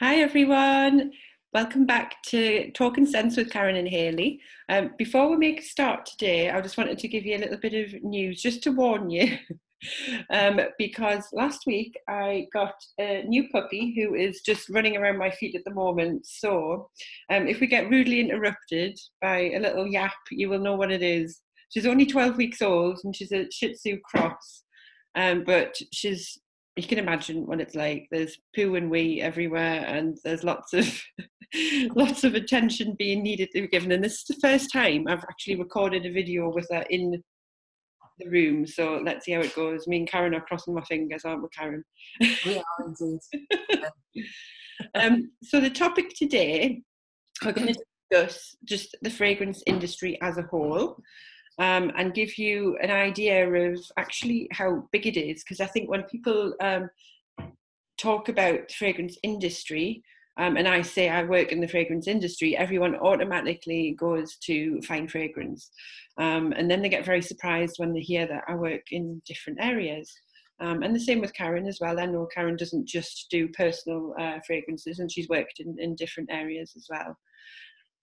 Hi, everyone. Welcome back to Talking Sense with Karen and Haley. Um, before we make a start today, I just wanted to give you a little bit of news just to warn you. um, because last week I got a new puppy who is just running around my feet at the moment. So um, if we get rudely interrupted by a little yap, you will know what it is. She's only 12 weeks old and she's a Shih Tzu cross. Um, but she's you can imagine what it's like. There's poo and wee everywhere, and there's lots of lots of attention being needed to be given. And this is the first time I've actually recorded a video with her in the room. So let's see how it goes. Me and Karen are crossing my fingers, aren't we, Karen? We are indeed. um, so the topic today, we're going to discuss just the fragrance industry as a whole um, and give you an idea of actually how big it is. Because I think when people um, talk about fragrance industry, um, and I say I work in the fragrance industry, everyone automatically goes to fine fragrance. Um, and then they get very surprised when they hear that I work in different areas. Um, and the same with Karen as well. I know Karen doesn't just do personal uh, fragrances, and she's worked in, in different areas as well.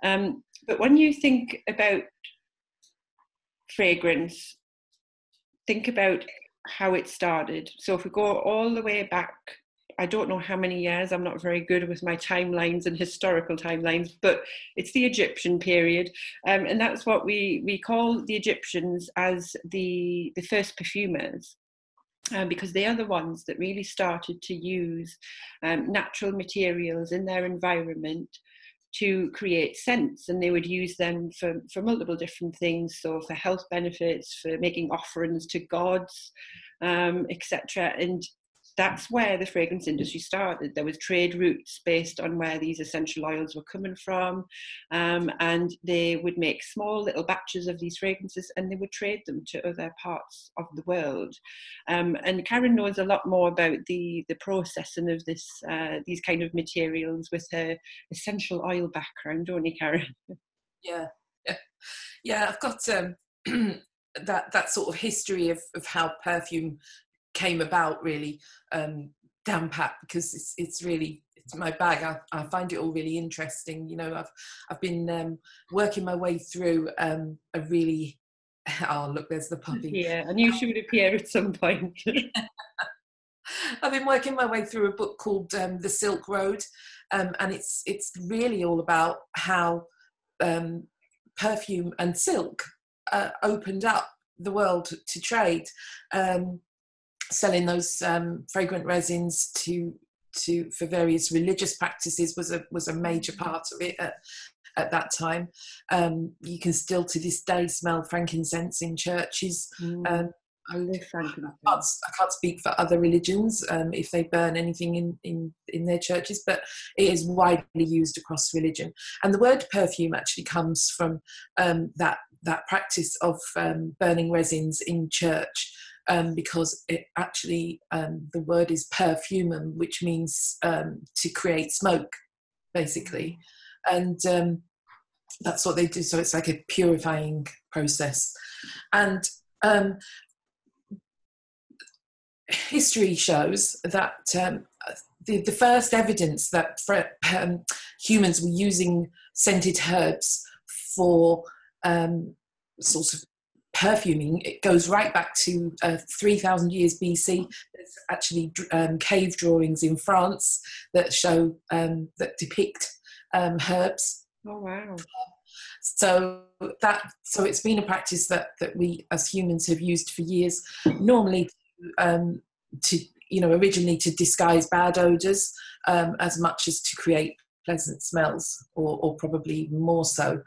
Um, but when you think about fragrance, think about how it started. So if we go all the way back, I don't know how many years, I'm not very good with my timelines and historical timelines, but it's the Egyptian period. Um, and that's what we, we call the Egyptians as the, the first perfumers. Um, because they are the ones that really started to use um, natural materials in their environment to create scents and they would use them for, for multiple different things. So for health benefits for making offerings to gods um, etc and that's where the fragrance industry started. There was trade routes based on where these essential oils were coming from, um, and they would make small little batches of these fragrances and they would trade them to other parts of the world. Um, and Karen knows a lot more about the the processing of this uh, these kind of materials with her essential oil background, don't you, Karen? Yeah, yeah, yeah. I've got. Um, that that sort of history of, of how perfume came about really um, down pat because it's it's really it's my bag. I, I find it all really interesting. You know, I've I've been um, working my way through um, a really oh look, there's the puppy. Yeah, I knew she would appear at some point. I've been working my way through a book called um, The Silk Road, um, and it's it's really all about how um, perfume and silk uh, opened up the world to trade. Um, selling those um, fragrant resins to to for various religious practices was a was a major mm-hmm. part of it at, at that time. Um, you can still to this day smell frankincense in churches. Mm. Um, I, can't, I can't speak for other religions um, if they burn anything in, in, in their churches, but it is widely used across religion. And the word perfume actually comes from um, that that practice of um, burning resins in church um, because it actually um, the word is perfumum, which means um, to create smoke, basically, and um, that's what they do. So it's like a purifying process, and um, history shows that um, the, the first evidence that humans were using scented herbs for um, sort of perfuming, it goes right back to uh, 3000 years BC. There's actually um, cave drawings in France that show, um, that depict um, herbs. Oh, wow. So that so it's been a practice that that we as humans have used for years. Normally, um, to you know originally to disguise bad odors um, as much as to create pleasant smells, or, or probably more so.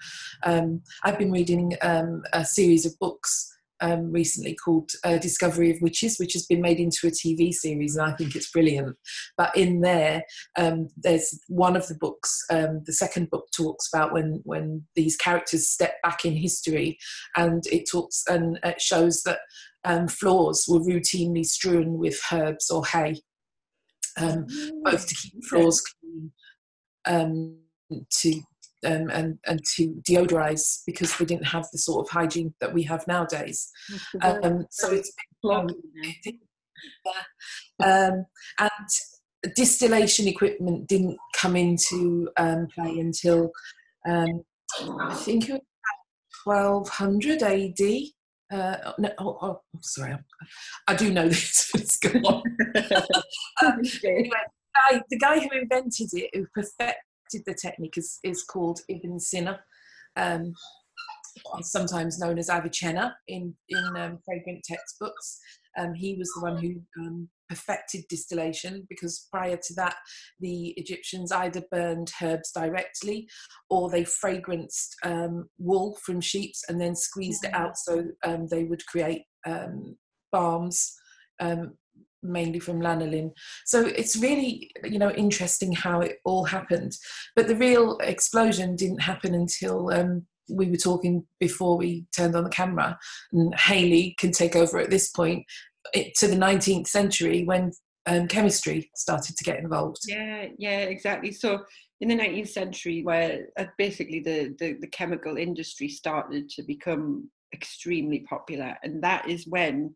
Um, I've been reading um, a series of books um, recently called uh, Discovery of Witches, which has been made into a TV series, and I think it's brilliant. But in there, um, there's one of the books. Um, the second book talks about when when these characters step back in history, and it talks and it shows that um, floors were routinely strewn with herbs or hay, um, both to keep floors clean um, to um, and and to deodorize because we didn't have the sort of hygiene that we have nowadays. Um, so it's um, um, and distillation equipment didn't come into um, play until um, I think it was 1200 AD. Uh, no, oh, oh, sorry, I do know this, but it's gone. um, anyway, guy, the guy who invented it, who perfected the technique, is, is called Ibn Sina. Um, sometimes known as Avicenna in in um, fragrant textbooks. Um, he was the one who um, perfected distillation because prior to that, the Egyptians either burned herbs directly or they fragranced um, wool from sheep and then squeezed it out so um, they would create um, balms mainly from lanolin. So it's really, you know, interesting how it all happened. But the real explosion didn't happen until um, we were talking before we turned on the camera, and Hayley can take over at this point it, to the 19th century when um, chemistry started to get involved. Yeah, yeah, exactly. So in the 19th century, where uh, basically the, the, the chemical industry started to become extremely popular, and that is when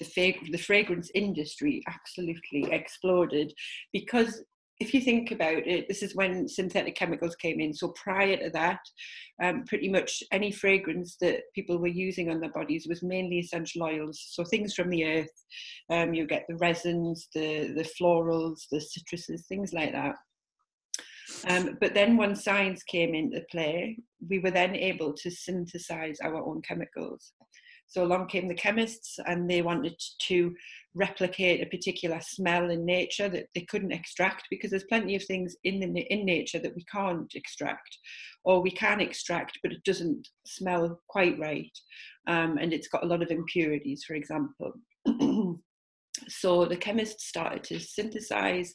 the, the fragrance industry absolutely exploded because if you think about it, this is when synthetic chemicals came in. So prior to that, um, pretty much any fragrance that people were using on their bodies was mainly essential oils. So things from the earth. Um, you get the resins, the the florals, the citruses, things like that. Um, but then when science came into play, we were then able to synthesize our own chemicals. So along came the chemists and they wanted to replicate a particular smell in nature that they couldn't extract because there's plenty of things in the, in nature that we can't extract or we can extract but it doesn't smell quite right um, and it's got a lot of impurities for example. so the chemists started to synthesize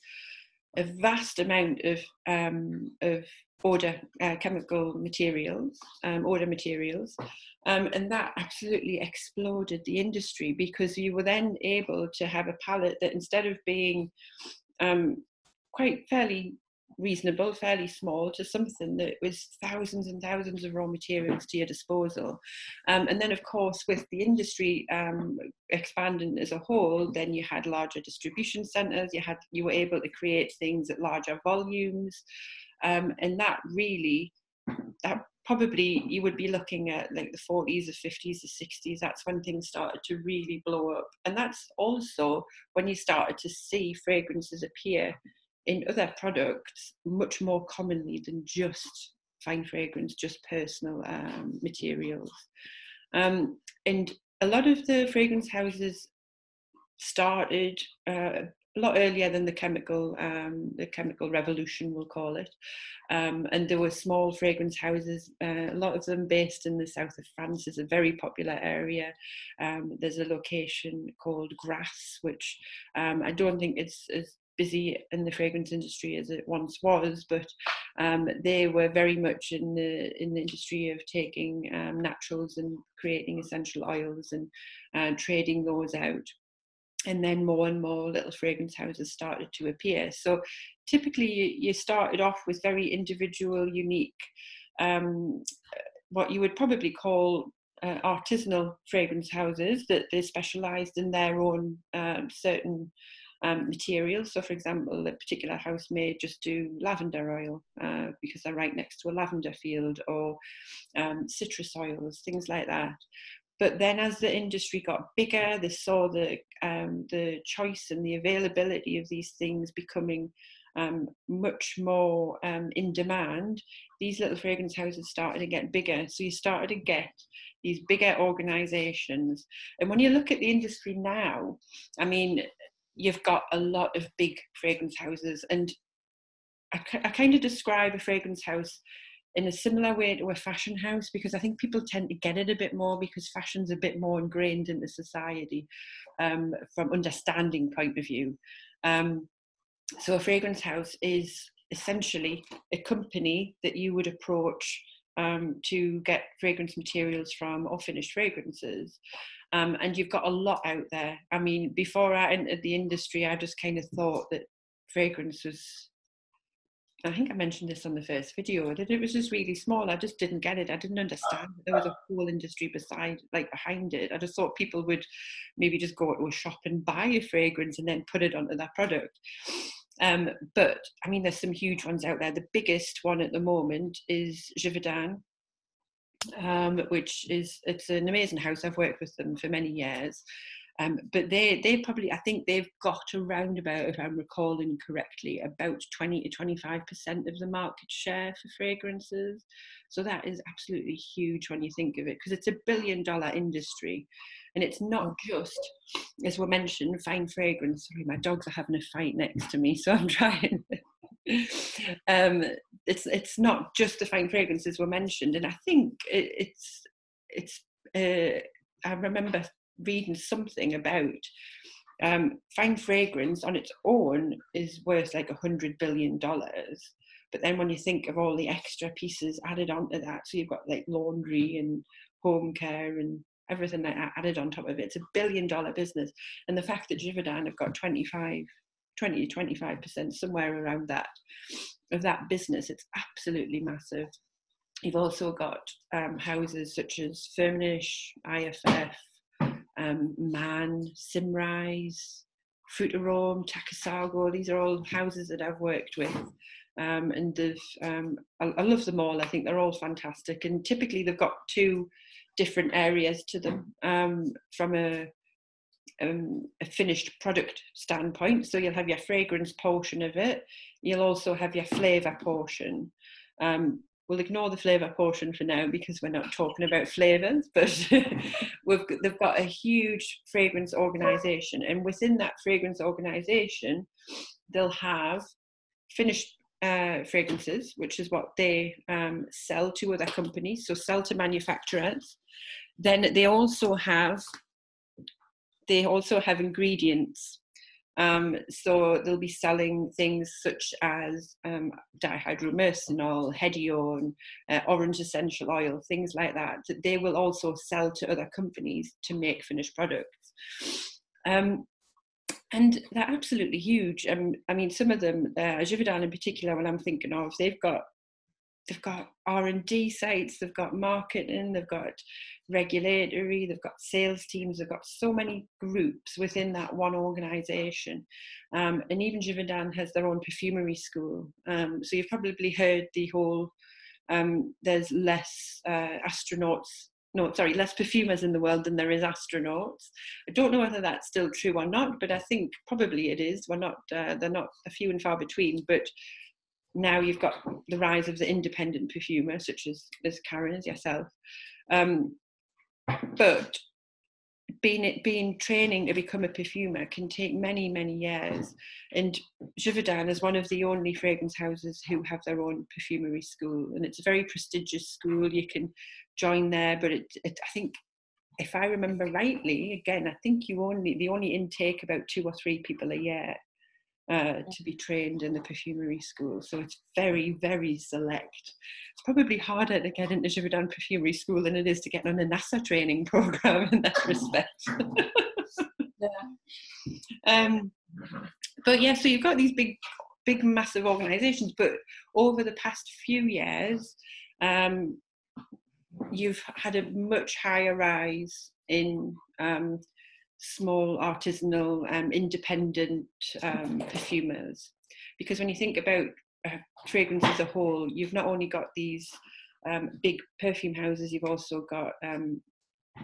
a vast amount of um, of order uh, chemical materials, um, order materials, um, and that absolutely exploded the industry because you were then able to have a palette that instead of being um, quite fairly reasonable, fairly small, to something that was thousands and thousands of raw materials to your disposal. Um, and then, of course, with the industry um, expanding as a whole, then you had larger distribution centres. You had you were able to create things at larger volumes, um, and that really that probably you would be looking at like the 40s, the 50s, the 60s. That's when things started to really blow up. And that's also when you started to see fragrances appear in other products much more commonly than just fine fragrance, just personal um, materials. Um, and a lot of the fragrance houses started uh, a lot earlier than the chemical um, the chemical revolution we'll call it. Um, and there were small fragrance houses uh, a lot of them based in the south of france. Is a very popular area. Um, there's a location called grasse which um, i don't think it's as busy in the fragrance industry as it once was but um, they were very much in the in the industry of taking um, naturals and creating essential oils and uh, trading those out and then more and more little fragrance houses started to appear. So typically, you, started off with very individual, unique, um, what you would probably call uh, artisanal fragrance houses that they specialised in their own um, certain um, materials. So, for example, a particular house may just do lavender oil uh, because they're right next to a lavender field, or um, citrus oils, things like that. But then, as the industry got bigger, they saw the um, the choice and the availability of these things becoming um, much more um, in demand. These little fragrance houses started to get bigger, so you started to get these bigger organisations. And when you look at the industry now, I mean, you've got a lot of big fragrance houses, and I, I kind of describe a fragrance house in a similar way to a fashion house because I think people tend to get it a bit more because fashion's a bit more ingrained into society um, from understanding point of view. Um, so a fragrance house is essentially a company that you would approach um, to get fragrance materials from or finished fragrances. Um, and you've got a lot out there. I mean, before I entered the industry, I just kind of thought that fragrance was I think I mentioned this on the first video that it was just really small. I just didn't get it. I didn't understand that there was a whole industry beside, like behind it. I just thought people would maybe just go to a shop and buy a fragrance and then put it onto their product. Um, but I mean, there's some huge ones out there. The biggest one at the moment is Givaudan, um, which is it's an amazing house. I've worked with them for many years, um, but they they probably I think they've got around about if I'm recalling correctly about 20 to 25 percent of the market share for fragrances. So that is absolutely huge when you think of it because it's a billion dollar industry, and it's not just as we mentioned fine fragrance. Sorry, my dogs are having a fight next to me, so I'm trying. um, it's it's not just the fine fragrances were mentioned, and I think it, it's it's. Uh, I remember reading something about um, fine fragrance on its own is worth like a hundred billion dollars. But then when you think of all the extra pieces added onto that, so you've got like laundry and home care and everything that added on top of it, it's a billion dollar business. And the fact that Givaudan have got 25, 20 to 25%, somewhere around that, of that business, it's absolutely massive. You've also got um, houses such as Firmenich, IFF, um, Mane, Symrise, Frutarom, Takasago. These are all houses that I've worked with. Um, and they've, um, I, I, love them all. I think they're all fantastic. And typically they've got two different areas to them um, from a, um, a finished product standpoint. So you'll have your fragrance portion of it. You'll also have your flavour portion. Um, we'll ignore the flavour portion for now because we're not talking about flavours, but we've they've got a huge fragrance organisation, and within that fragrance organisation, they'll have finished uh, fragrances, which is what they um, sell to other companies, so sell to manufacturers. Then they also have they also have ingredients um, so they'll be selling things such as um, dihydromyrcenol, hedione, uh, orange essential oil, things like that. That they will also sell to other companies to make finished products. Um, and they're absolutely huge. Um, I mean, some of them, uh, Givaudan in particular, when I'm thinking of, they've got they've got r&d sites they've got marketing they've got regulatory they've got sales teams they've got so many groups within that one organization um, and even Givaudan has their own perfumery school um, so you've probably heard the whole um, there's less uh, astronauts no, sorry, less perfumers in the world than there is astronauts. I don't know whether that's still true or not, but I think probably it is. We're not, uh, they're not a few and far between. But now you've got the rise of the independent perfumer, such as, as Karen, as yourself. Um, but being being training to become a perfumer can take many many years and Givaudan is one of the only fragrance houses who have their own perfumery school and it's a very prestigious school you can join there but it, it I think if I remember rightly again I think you only the only intake about two or three people a year uh, to be trained in the perfumery school. So it's very, very select. It's probably harder to get into Givaudan Perfumery School than it is to get on a NASA training program in that respect. yeah. Um, but yeah, so you've got these big, big, massive organisations. But over the past few years, um, you've had a much higher rise in um, small artisanal um, independent um, perfumers because when you think about uh, fragrance as a whole you've not only got these um, big perfume houses you've also got um,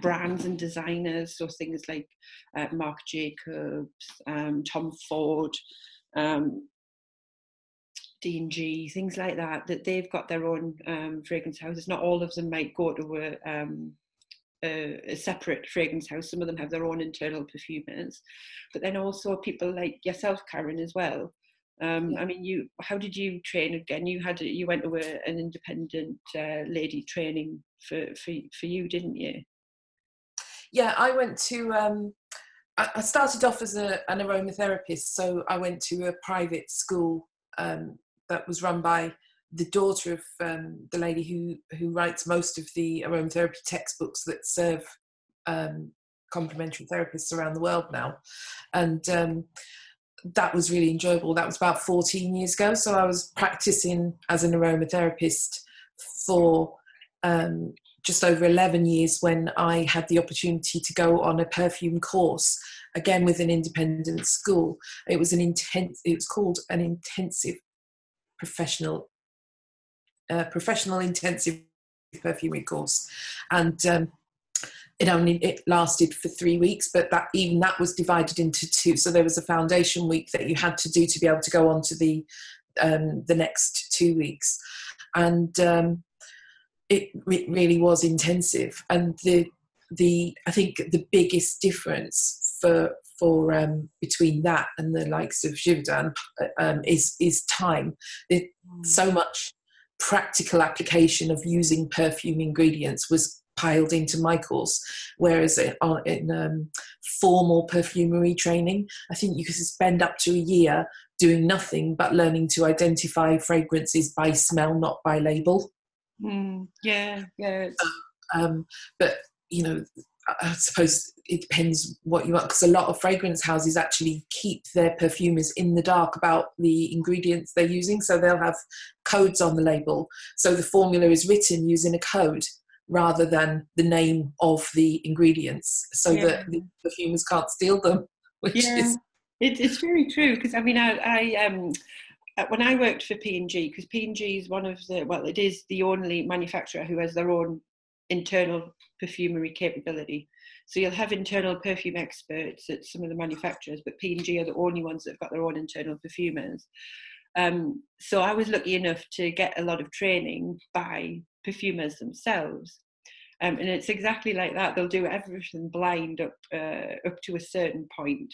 brands and designers so things like uh, marc jacobs um, tom ford um, D&G, things like that, that they've got their own um, fragrance houses. Not all of them might go to a, um, a, a, separate fragrance house. Some of them have their own internal perfumers, but then also people like yourself, Karen, as well. Um, I mean, you. How did you train again? You had you went to a, an independent uh, lady training for, for for you, didn't you? Yeah, I went to. Um, I started off as a, an aromatherapist, so I went to a private school um, that was run by the daughter of um, the lady who who writes most of the aromatherapy textbooks that serve um, complementary therapists around the world now, and um, that was really enjoyable. That was about 14 years ago, so I was practicing as an aromatherapist for um, just over 11 years when I had the opportunity to go on a perfume course again with an independent school. It was an intense. It was called an intensive professional uh, professional intensive perfumery course, and um, it only it lasted for three weeks but that even that was divided into two so there was a foundation week that you had to do to be able to go on to the um, the next two weeks and um, it, it really was intensive and the the i think the biggest difference for for um, between that and the likes of Givaudan um, is is time. It. So much practical application of using perfume ingredients was piled into Michael's. Whereas in um, formal perfumery training, I think you could spend up to a year doing nothing but learning to identify fragrances by smell, not by label. Mm, yeah, yeah. Um, but you know, I suppose it depends what you want because a lot of fragrance houses actually keep their perfumers in the dark about the ingredients they're using. So they'll have codes on the label. So the formula is written using a code rather than the name of the ingredients so yeah. that the perfumers can't steal them which yeah. is it, it's very true because i mean i, I um uh, when I worked for P&G, because P&G is one of the, well, it is the only manufacturer who has their own internal perfumery capability. So you'll have internal perfume experts at some of the manufacturers, but P&G are the only ones that have got their own internal perfumers. Um, so I was lucky enough to get a lot of training by perfumers themselves. Um, and it's exactly like that. They'll do everything blind up uh, up to a certain point.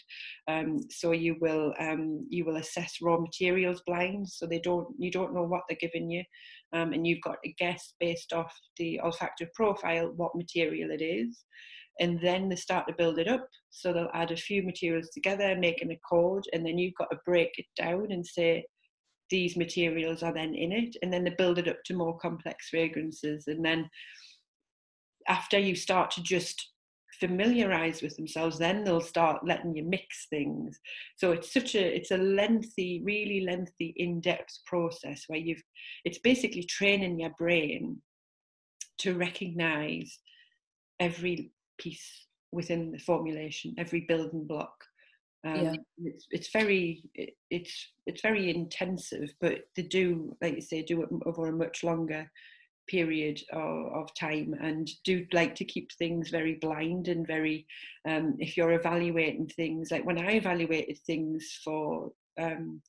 Um, so you will um, you will assess raw materials blind, so they don't you don't know what they're giving you, um, and you've got to guess based off the olfactory profile what material it is, and then they start to build it up. So they'll add a few materials together, making a accord, and then you've got to break it down and say these materials are then in it. And then they build it up to more complex fragrances. And then after you start to just familiarize with themselves then they'll start letting you mix things so it's such a it's a lengthy really lengthy in-depth process where you've it's basically training your brain to recognize every piece within the formulation every building block um, yeah. it's, it's very it, it's it's very intensive, but they do, like you say, do it over a much longer period of, of time and do like to keep things very blind and very um, if you're evaluating things like when I evaluated things for um,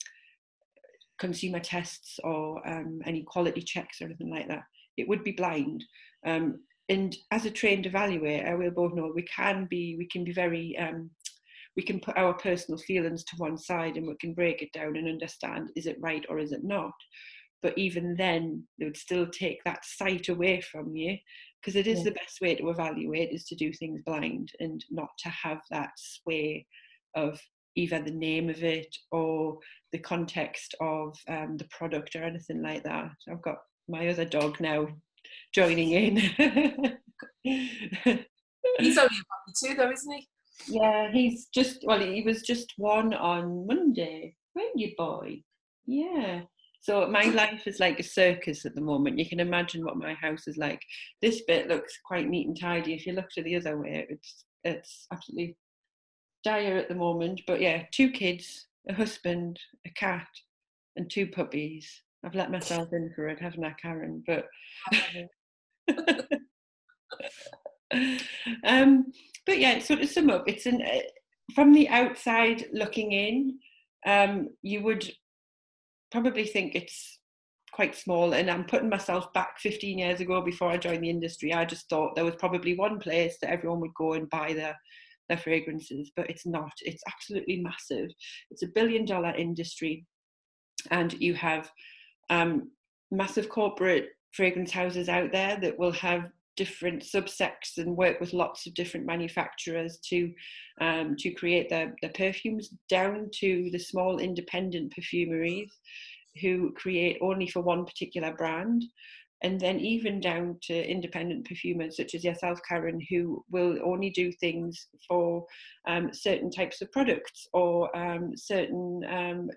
consumer tests or um, any quality checks or anything like that, it would be blind. Um, and as a trained evaluator, we'll both know we can be we can be very um, we can put our personal feelings to one side and we can break it down and understand is it right or is it not but even then they would still take that sight away from you because it is yeah. the best way to evaluate is to do things blind and not to have that sway of either the name of it or the context of um, the product or anything like that i've got my other dog now joining in he's only a two though isn't he yeah, he's just well, he was just one on Monday, weren't you, boy? Yeah. So my life is like a circus at the moment. You can imagine what my house is like. This bit looks quite neat and tidy. If you look to the other way, it's it's absolutely dire at the moment. But yeah, two kids, a husband, a cat, and two puppies. I've let myself in for it, haven't I, Karen? But um, but yeah, so to sum up, it's an uh, from the outside looking in, um, you would probably think it's quite small. And I'm putting myself back 15 years ago before I joined the industry. I just thought there was probably one place that everyone would go and buy their their fragrances, but it's not. It's absolutely massive. It's a billion dollar industry, and you have um, massive corporate fragrance houses out there that will have different subsects and work with lots of different manufacturers to um, to create their, their perfumes down to the small independent perfumeries who create only for one particular brand. And then even down to independent perfumers such as yourself karen who will only do things for um, certain types of products or um, certain um,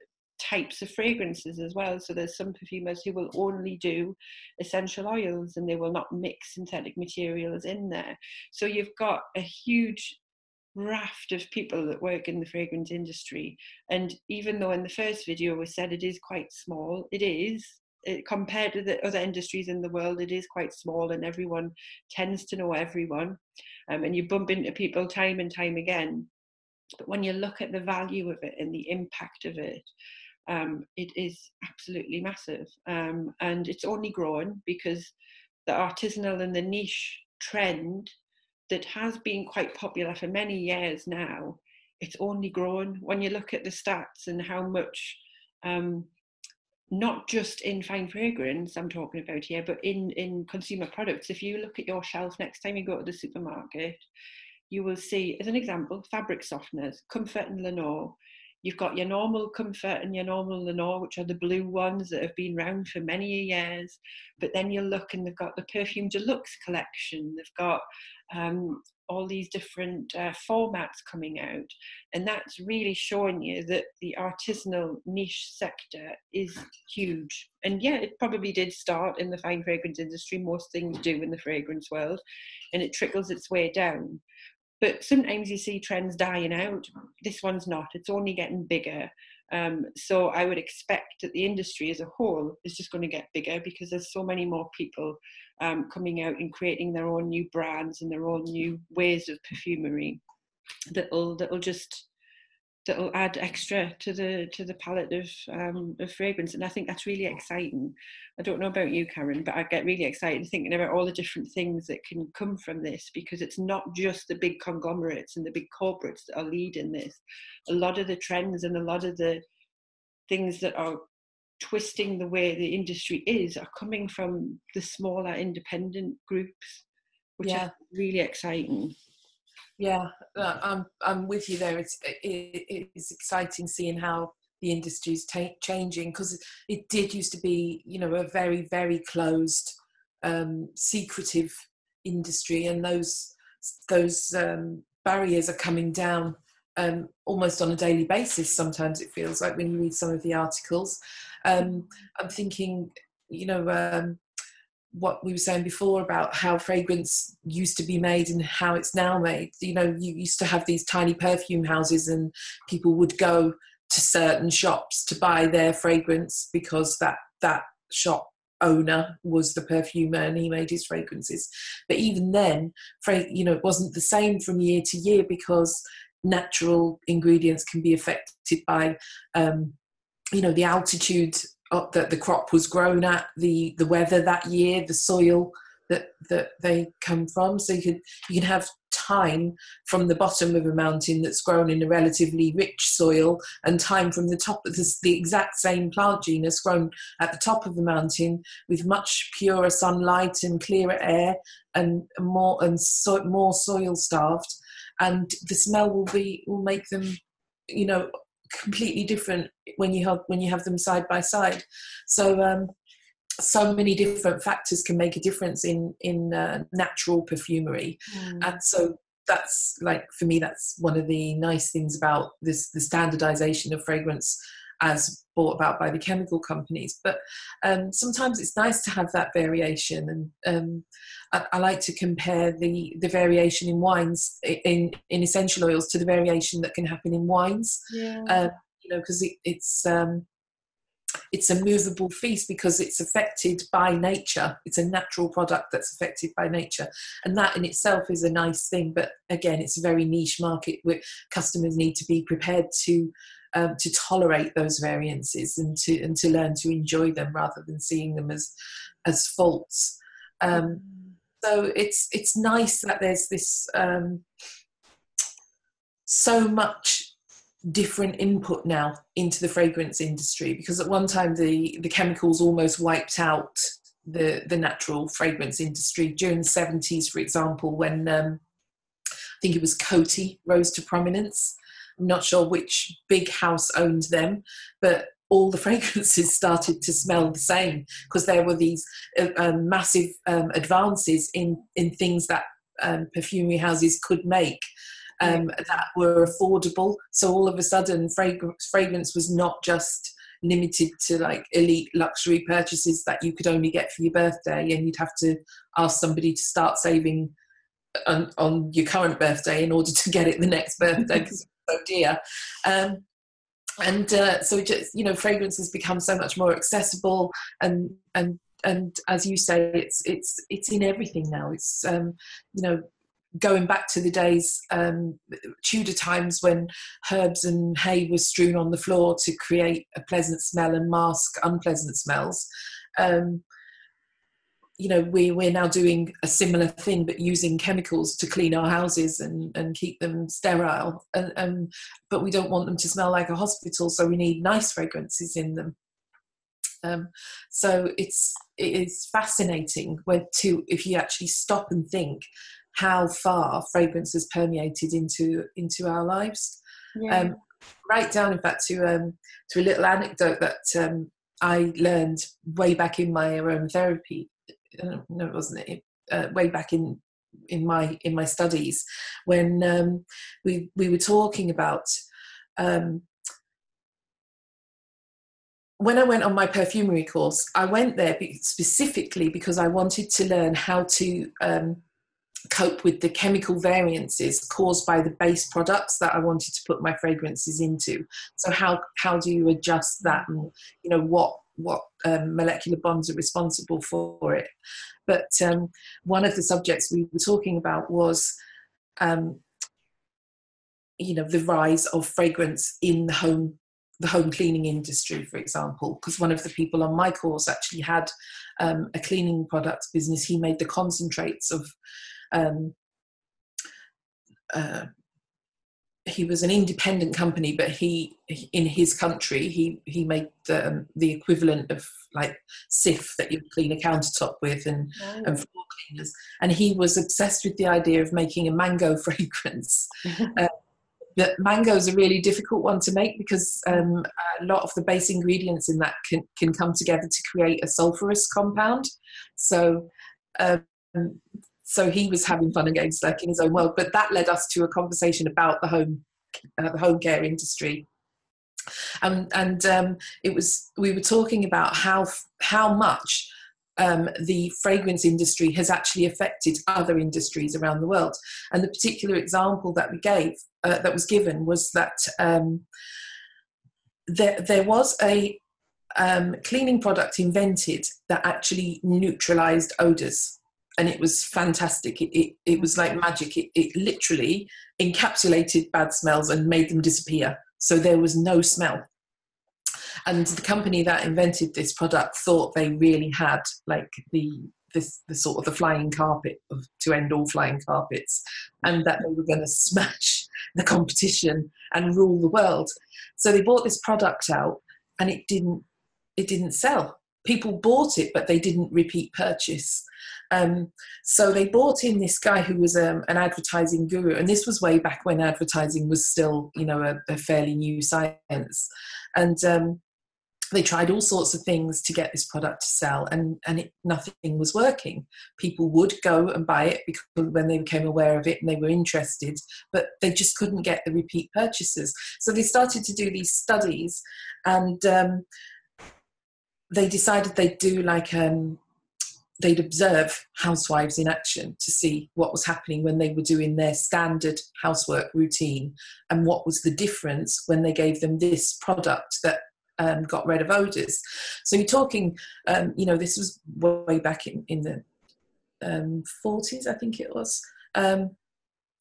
types of fragrances as well. So there's some perfumers who will only do essential oils and they will not mix synthetic materials in there. So you've got a huge raft of people that work in the fragrance industry. And even though in the first video we said it is quite small, it is. It, compared to the other industries in the world, it is quite small, and everyone tends to know everyone. Um, and you bump into people time and time again. But when you look at the value of it and the impact of it, um, it is absolutely massive. Um, and it's only growing because the artisanal and the niche trend that has been quite popular for many years now, it's only grown. When you look at the stats and how much, um, not just in fine fragrance I'm talking about here, but in, in consumer products, if you look at your shelf next time you go to the supermarket, you will see, as an example, fabric softeners, Comfort and Lenor, You've got your normal Comfort and your normal Lenor, which are the blue ones that have been around for many years. But then you look and they've got the Perfume Deluxe collection. They've got um, all these different uh, formats coming out. And that's really showing you that the artisanal niche sector is huge. And yeah, it probably did start in the fine fragrance industry. Most things do in the fragrance world. And it trickles its way down. But sometimes you see trends dying out. This one's not, it's only getting bigger. Um, so I would expect that the industry as a whole is just going to get bigger because there's so many more people um, coming out and creating their own new brands and their own new ways of perfumery that'll that'll just that'll add extra to the to the palette of um, of fragrance, and I think that's really exciting. I don't know about you, Karen, but I get really excited thinking about all the different things that can come from this because it's not just the big conglomerates and the big corporates that are leading this. A lot of the trends and a lot of the things that are twisting the way the industry is are coming from the smaller independent groups, which yeah. is really exciting. Yeah, uh, I'm I'm with you there. It's it, it's exciting seeing how the industry is ta- changing because it did used to be you know a very very closed, um, secretive industry, and those those um, barriers are coming down um, almost on a daily basis. Sometimes it feels like when you read some of the articles. Um, I'm thinking, you know, um, what we were saying before about how fragrance used to be made and how it's now made. You know, you used to have these tiny perfume houses, and people would go to certain shops to buy their fragrance because that that shop owner was the perfumer and he made his fragrances. But even then, you know, it wasn't the same from year to year because natural ingredients can be affected by, um, you know, the altitude Uh, that the crop was grown at, the the weather that year, the soil that that they come from. So you can you can have thyme from the bottom of a mountain that's grown in a relatively rich soil, and thyme from the top of this, the exact same plant genus grown at the top of the mountain with much purer sunlight and clearer air and more and so, more soil starved, and the smell will be will make them, you know, completely different when you have when you have them side by side. So um, so many different factors can make a difference in in uh, natural perfumery, mm. and so that's like for me that's one of the nice things about this the standardization of fragrance as brought about by the chemical companies. But um, sometimes it's nice to have that variation, and um, I, I, like to compare the the variation in wines in in essential oils to the variation that can happen in wines. Yeah. Uh, you know, because it, it's um, it's a movable feast because it's affected by nature. It's a natural product that's affected by nature, and that in itself is a nice thing. But again, it's a very niche market where customers need to be prepared to um, to tolerate those variances and to and to learn to enjoy them rather than seeing them as as faults. Um, so it's it's nice that there's this um, so much different input now into the fragrance industry because at one time the the chemicals almost wiped out the the natural fragrance industry during the 70s for example when um, I think it was Coty rose to prominence I'm not sure which big house owned them, but all the fragrances started to smell the same because there were these uh, um, massive um, advances in in things that um, perfumery houses could make um, that were affordable. So all of a sudden, fragrance, fragrance was not just limited to like elite luxury purchases that you could only get for your birthday, and you'd have to ask somebody to start saving on, on, your current birthday in order to get it the next birthday because so dear. Um, and uh, so just you know fragrances become so much more accessible and and and as you say it's it's it's in everything now it's um, you know going back to the days um, Tudor times when herbs and hay were strewn on the floor to create a pleasant smell and mask unpleasant smells. Um, you know, we, we're now doing a similar thing, but using chemicals to clean our houses and, and keep them sterile. And, and, but we don't want them to smell like a hospital, so we need nice fragrances in them. Um, so it's it is fascinating where to if you actually stop and think how far fragrance has permeated into into our lives. Yeah. Um, right down, in fact, to um, to a little anecdote that um, I learned way back in my aromatherapy. Uh, no, it wasn't it. Uh, way back in in my in my studies when um, we we were talking about um, when I went on my perfumery course, I went there specifically because I wanted to learn how to um, cope with the chemical variances caused by the base products that I wanted to put my fragrances into. So how how do you adjust that, and you know what what um, molecular bonds are responsible for it? But um, one of the subjects we were talking about was. Um, you know the rise of fragrance in the home the home cleaning industry, for example, because one of the people on my course actually had um, a cleaning products business. He made the concentrates of um, uh, he was an independent company, but he in his country he he made the, um, the equivalent of like Cif that you clean a countertop with and, oh. and floor cleaners. And he was obsessed with the idea of making a mango fragrance. uh, but mango is a really difficult one to make because um, a lot of the base ingredients in that can, can come together to create a sulfurous compound. So um, so he was having fun and games like in his own world. But that led us to a conversation about the home, uh, the home care industry. Um, and um, it was we were talking about how how much um, the fragrance industry has actually affected other industries around the world. And the particular example that we gave uh, that was given was that um, there there was a um, cleaning product invented that actually neutralized odors and it was fantastic. It, it, it was like magic. It, it literally encapsulated bad smells and made them disappear. So there was no smell. And the company that invented this product thought they really had like the this the sort of the flying carpet of, to end all flying carpets, and that they were going to smash the competition and rule the world. So they bought this product out, and it didn't it didn't sell people bought it, but they didn't repeat purchase. Um, so they bought in this guy who was um, an advertising guru, and this was way back when advertising was still, you know, a, a fairly new science. And um, they tried all sorts of things to get this product to sell, and and it, nothing was working. People would go and buy it because when they became aware of it and they were interested, but they just couldn't get the repeat purchases. So they started to do these studies, and um, they decided they'd do like um, they'd observe housewives in action to see what was happening when they were doing their standard housework routine and what was the difference when they gave them this product that um, got rid of odors. So you're talking, um, you know, this was way back in, in the um, 40s, I think it was. Um,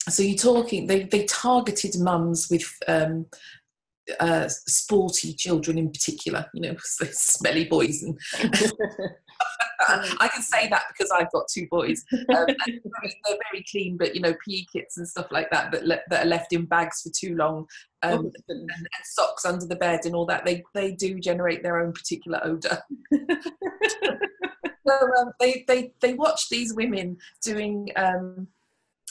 so you're talking, they, they targeted mums with um, uh, sporty children in particular, you know, smelly boys. And I can say that because I've got two boys. Um, they're very clean, but you know, PE kits and stuff like that that, le- that are left in bags for too long, um, oh, and, and, socks under the bed and all that. They they do generate their own particular odor. so um, they they they watch these women doing. Um,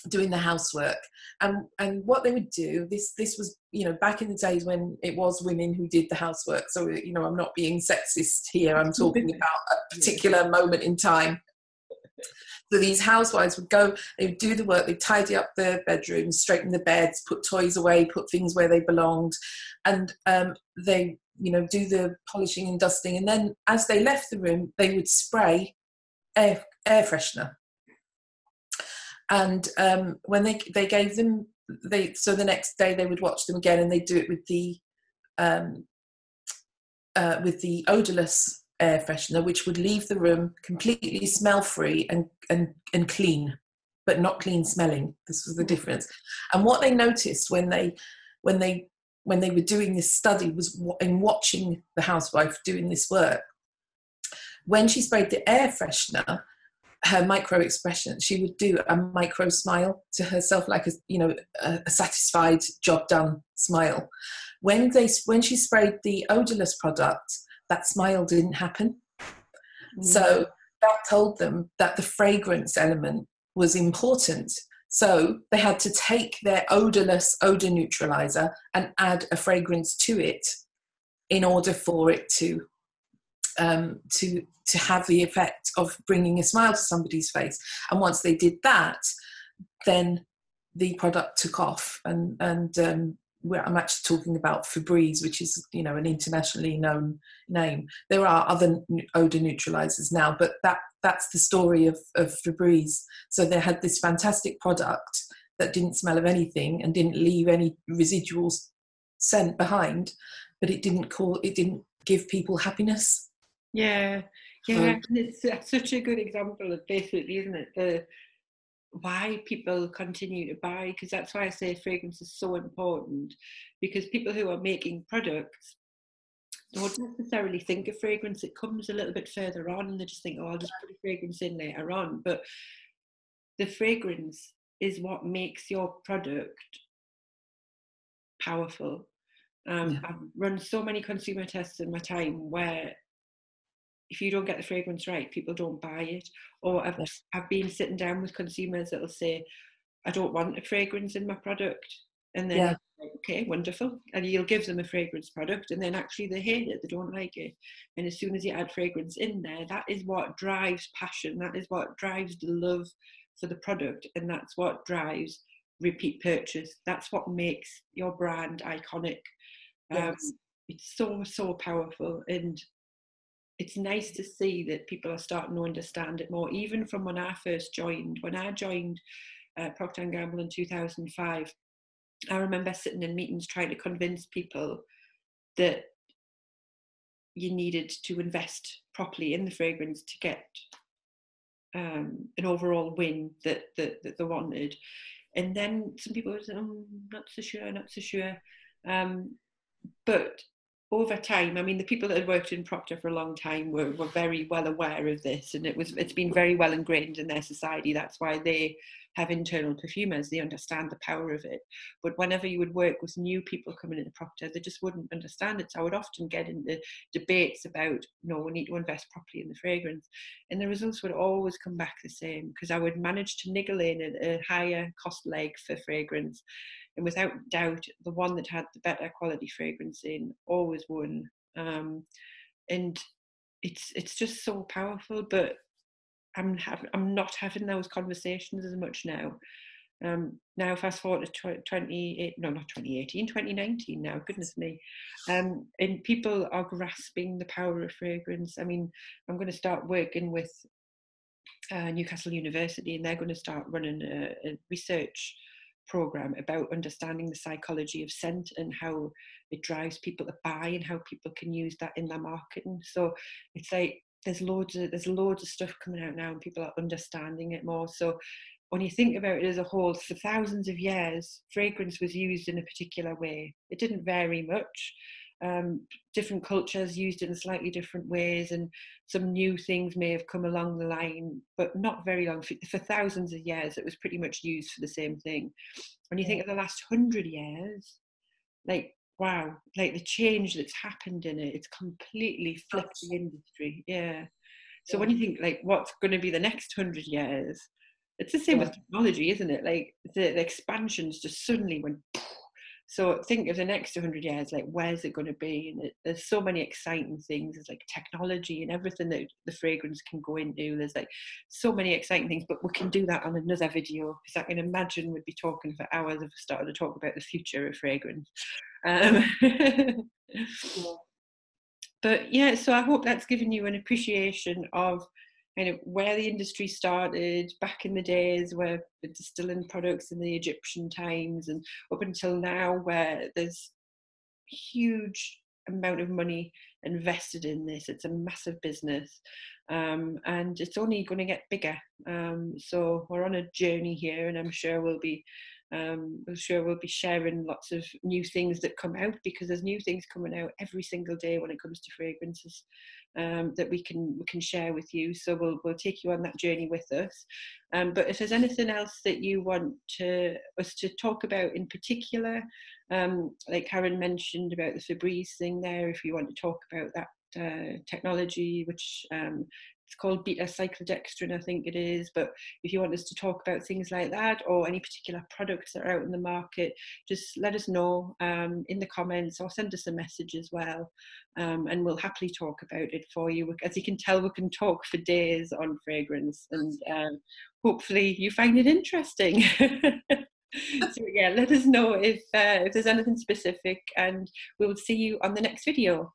doing the housework. And and what they would do this this was you know back in the days when it was women who did the housework. So you know i'm not being sexist here i'm talking about a particular moment in time. So these housewives would go they would do the work they'd tidy up the bedrooms straighten the beds put toys away put things where they belonged. And um, they you know do the polishing and dusting. And then as they left the room they would spray air, air freshener and um, when they they gave them they so the next day they would watch them again and they do it with the um, uh, with the odorless air freshener, which would leave the room completely smell free and, and, and clean, but not clean smelling. This was the difference. And what they noticed when they when they when they were doing this study was in watching the housewife doing this work. When she sprayed the air freshener, her micro expression, she would do a micro smile to herself, like a you know a, a satisfied job done smile. When they when she sprayed the odorless product, that smile didn't happen. Mm. So that told them that the fragrance element was important. So they had to take their odorless odor neutralizer and add a fragrance to it in order for it to um, to to have the effect of bringing a smile to somebody's face. And once they did that, then the product took off, and and um, I'm actually talking about Febreze, which is you know an internationally known name. There are other odor neutralizers now, but that that's the story of, of Febreze. So they had this fantastic product that didn't smell of anything and didn't leave any residual scent behind, but it didn't call it didn't give people happiness. Yeah, yeah, um, it's such a good example of basically, isn't it? The why people continue to buy because that's why I say fragrance is so important because people who are making products don't necessarily think of fragrance it comes a little bit further on and they just think oh I'll just put a fragrance in later on but the fragrance is what makes your product powerful um, yeah. I've run so many consumer tests in my time where if you don't get the fragrance right, people don't buy it. Or I've, I've been sitting down with consumers that'll say, I don't want a fragrance in my product. And then, yeah. like, okay, wonderful. And you'll give them a fragrance product, and then actually they hate it, they don't like it. And as soon as you add fragrance in there, that is what drives passion, that is what drives the love for the product, and that's what drives repeat purchase. That's what makes your brand iconic. Um, yes. It's so, so powerful. And it's nice to see that people are starting to understand it more. Even from when I first joined, when I joined uh, Procter and Gamble in 2005, I remember sitting in meetings trying to convince people that you needed to invest properly in the fragrance to get um, an overall win that, that, that they wanted. And then some people were saying, oh, not so sure, not so sure. Um, but over time, I mean, the people that had worked in Procter for a long time were, were very well aware of this, and it was it's been very well ingrained in their society. That's why they have internal perfumers; they understand the power of it. But whenever you would work with new people coming into Procter, they just wouldn't understand it. So I would often get into debates about, no, we need to invest properly in the fragrance, and the results would always come back the same because I would manage to niggle in a higher cost leg for fragrance and without doubt, the one that had the better quality fragrance in always won. Um, and it's it's just so powerful. But I'm have, I'm not having those conversations as much now. Um, now fast forward to 28 no not 2018 2019 now goodness me um, and people are grasping the power of fragrance i mean i'm going to start working with uh, newcastle university and they're going to start running a, a research program about understanding the psychology of scent and how it drives people to buy and how people can use that in their marketing. So it's like there's loads of there's loads of stuff coming out now and people are understanding it more. So when you think about it as a whole, for thousands of years, fragrance was used in a particular way. It didn't vary much um, different cultures used it in slightly different ways, and some new things may have come along the line, but not very long. For, for thousands of years, it was pretty much used for the same thing. When you think of the last hundred years, like wow, like the change that's happened in it, it's completely flipped the industry. Yeah. So when you think like what's going to be the next hundred years, it's the same yeah. with technology, isn't it? Like the, the expansions just suddenly went so think of the next 100 years, like where's it going to be? And it, there's so many exciting things. There's like technology and everything that the fragrance can go into. There's like so many exciting things, but we can do that on another video because I can imagine we'd be talking for hours if we started to talk about the future of fragrance. Um, but yeah, so I hope that's given you an appreciation of kind of where the industry started back in the days where distilling products in the Egyptian times and up until now where there's huge amount of money invested in this. It's a massive business um, and it's only going to get bigger. Um, so we're on a journey here and I'm sure we'll be um, I'm sure we'll be sharing lots of new things that come out because there's new things coming out every single day when it comes to fragrances um, that we can we can share with you. So we'll we'll take you on that journey with us. Um, but if there's anything else that you want to, us to talk about in particular, um, like Karen mentioned about the Febreze thing there, if you want to talk about that uh, technology, which um, it's called beta cyclodextrin, I think it is. But if you want us to talk about things like that or any particular products that are out in the market, just let us know um, in the comments or send us a message as well. Um, and we'll happily talk about it for you. As you can tell, we can talk for days on fragrance and um, hopefully you find it interesting. so yeah, let us know if, uh, if there's anything specific and we'll see you on the next video.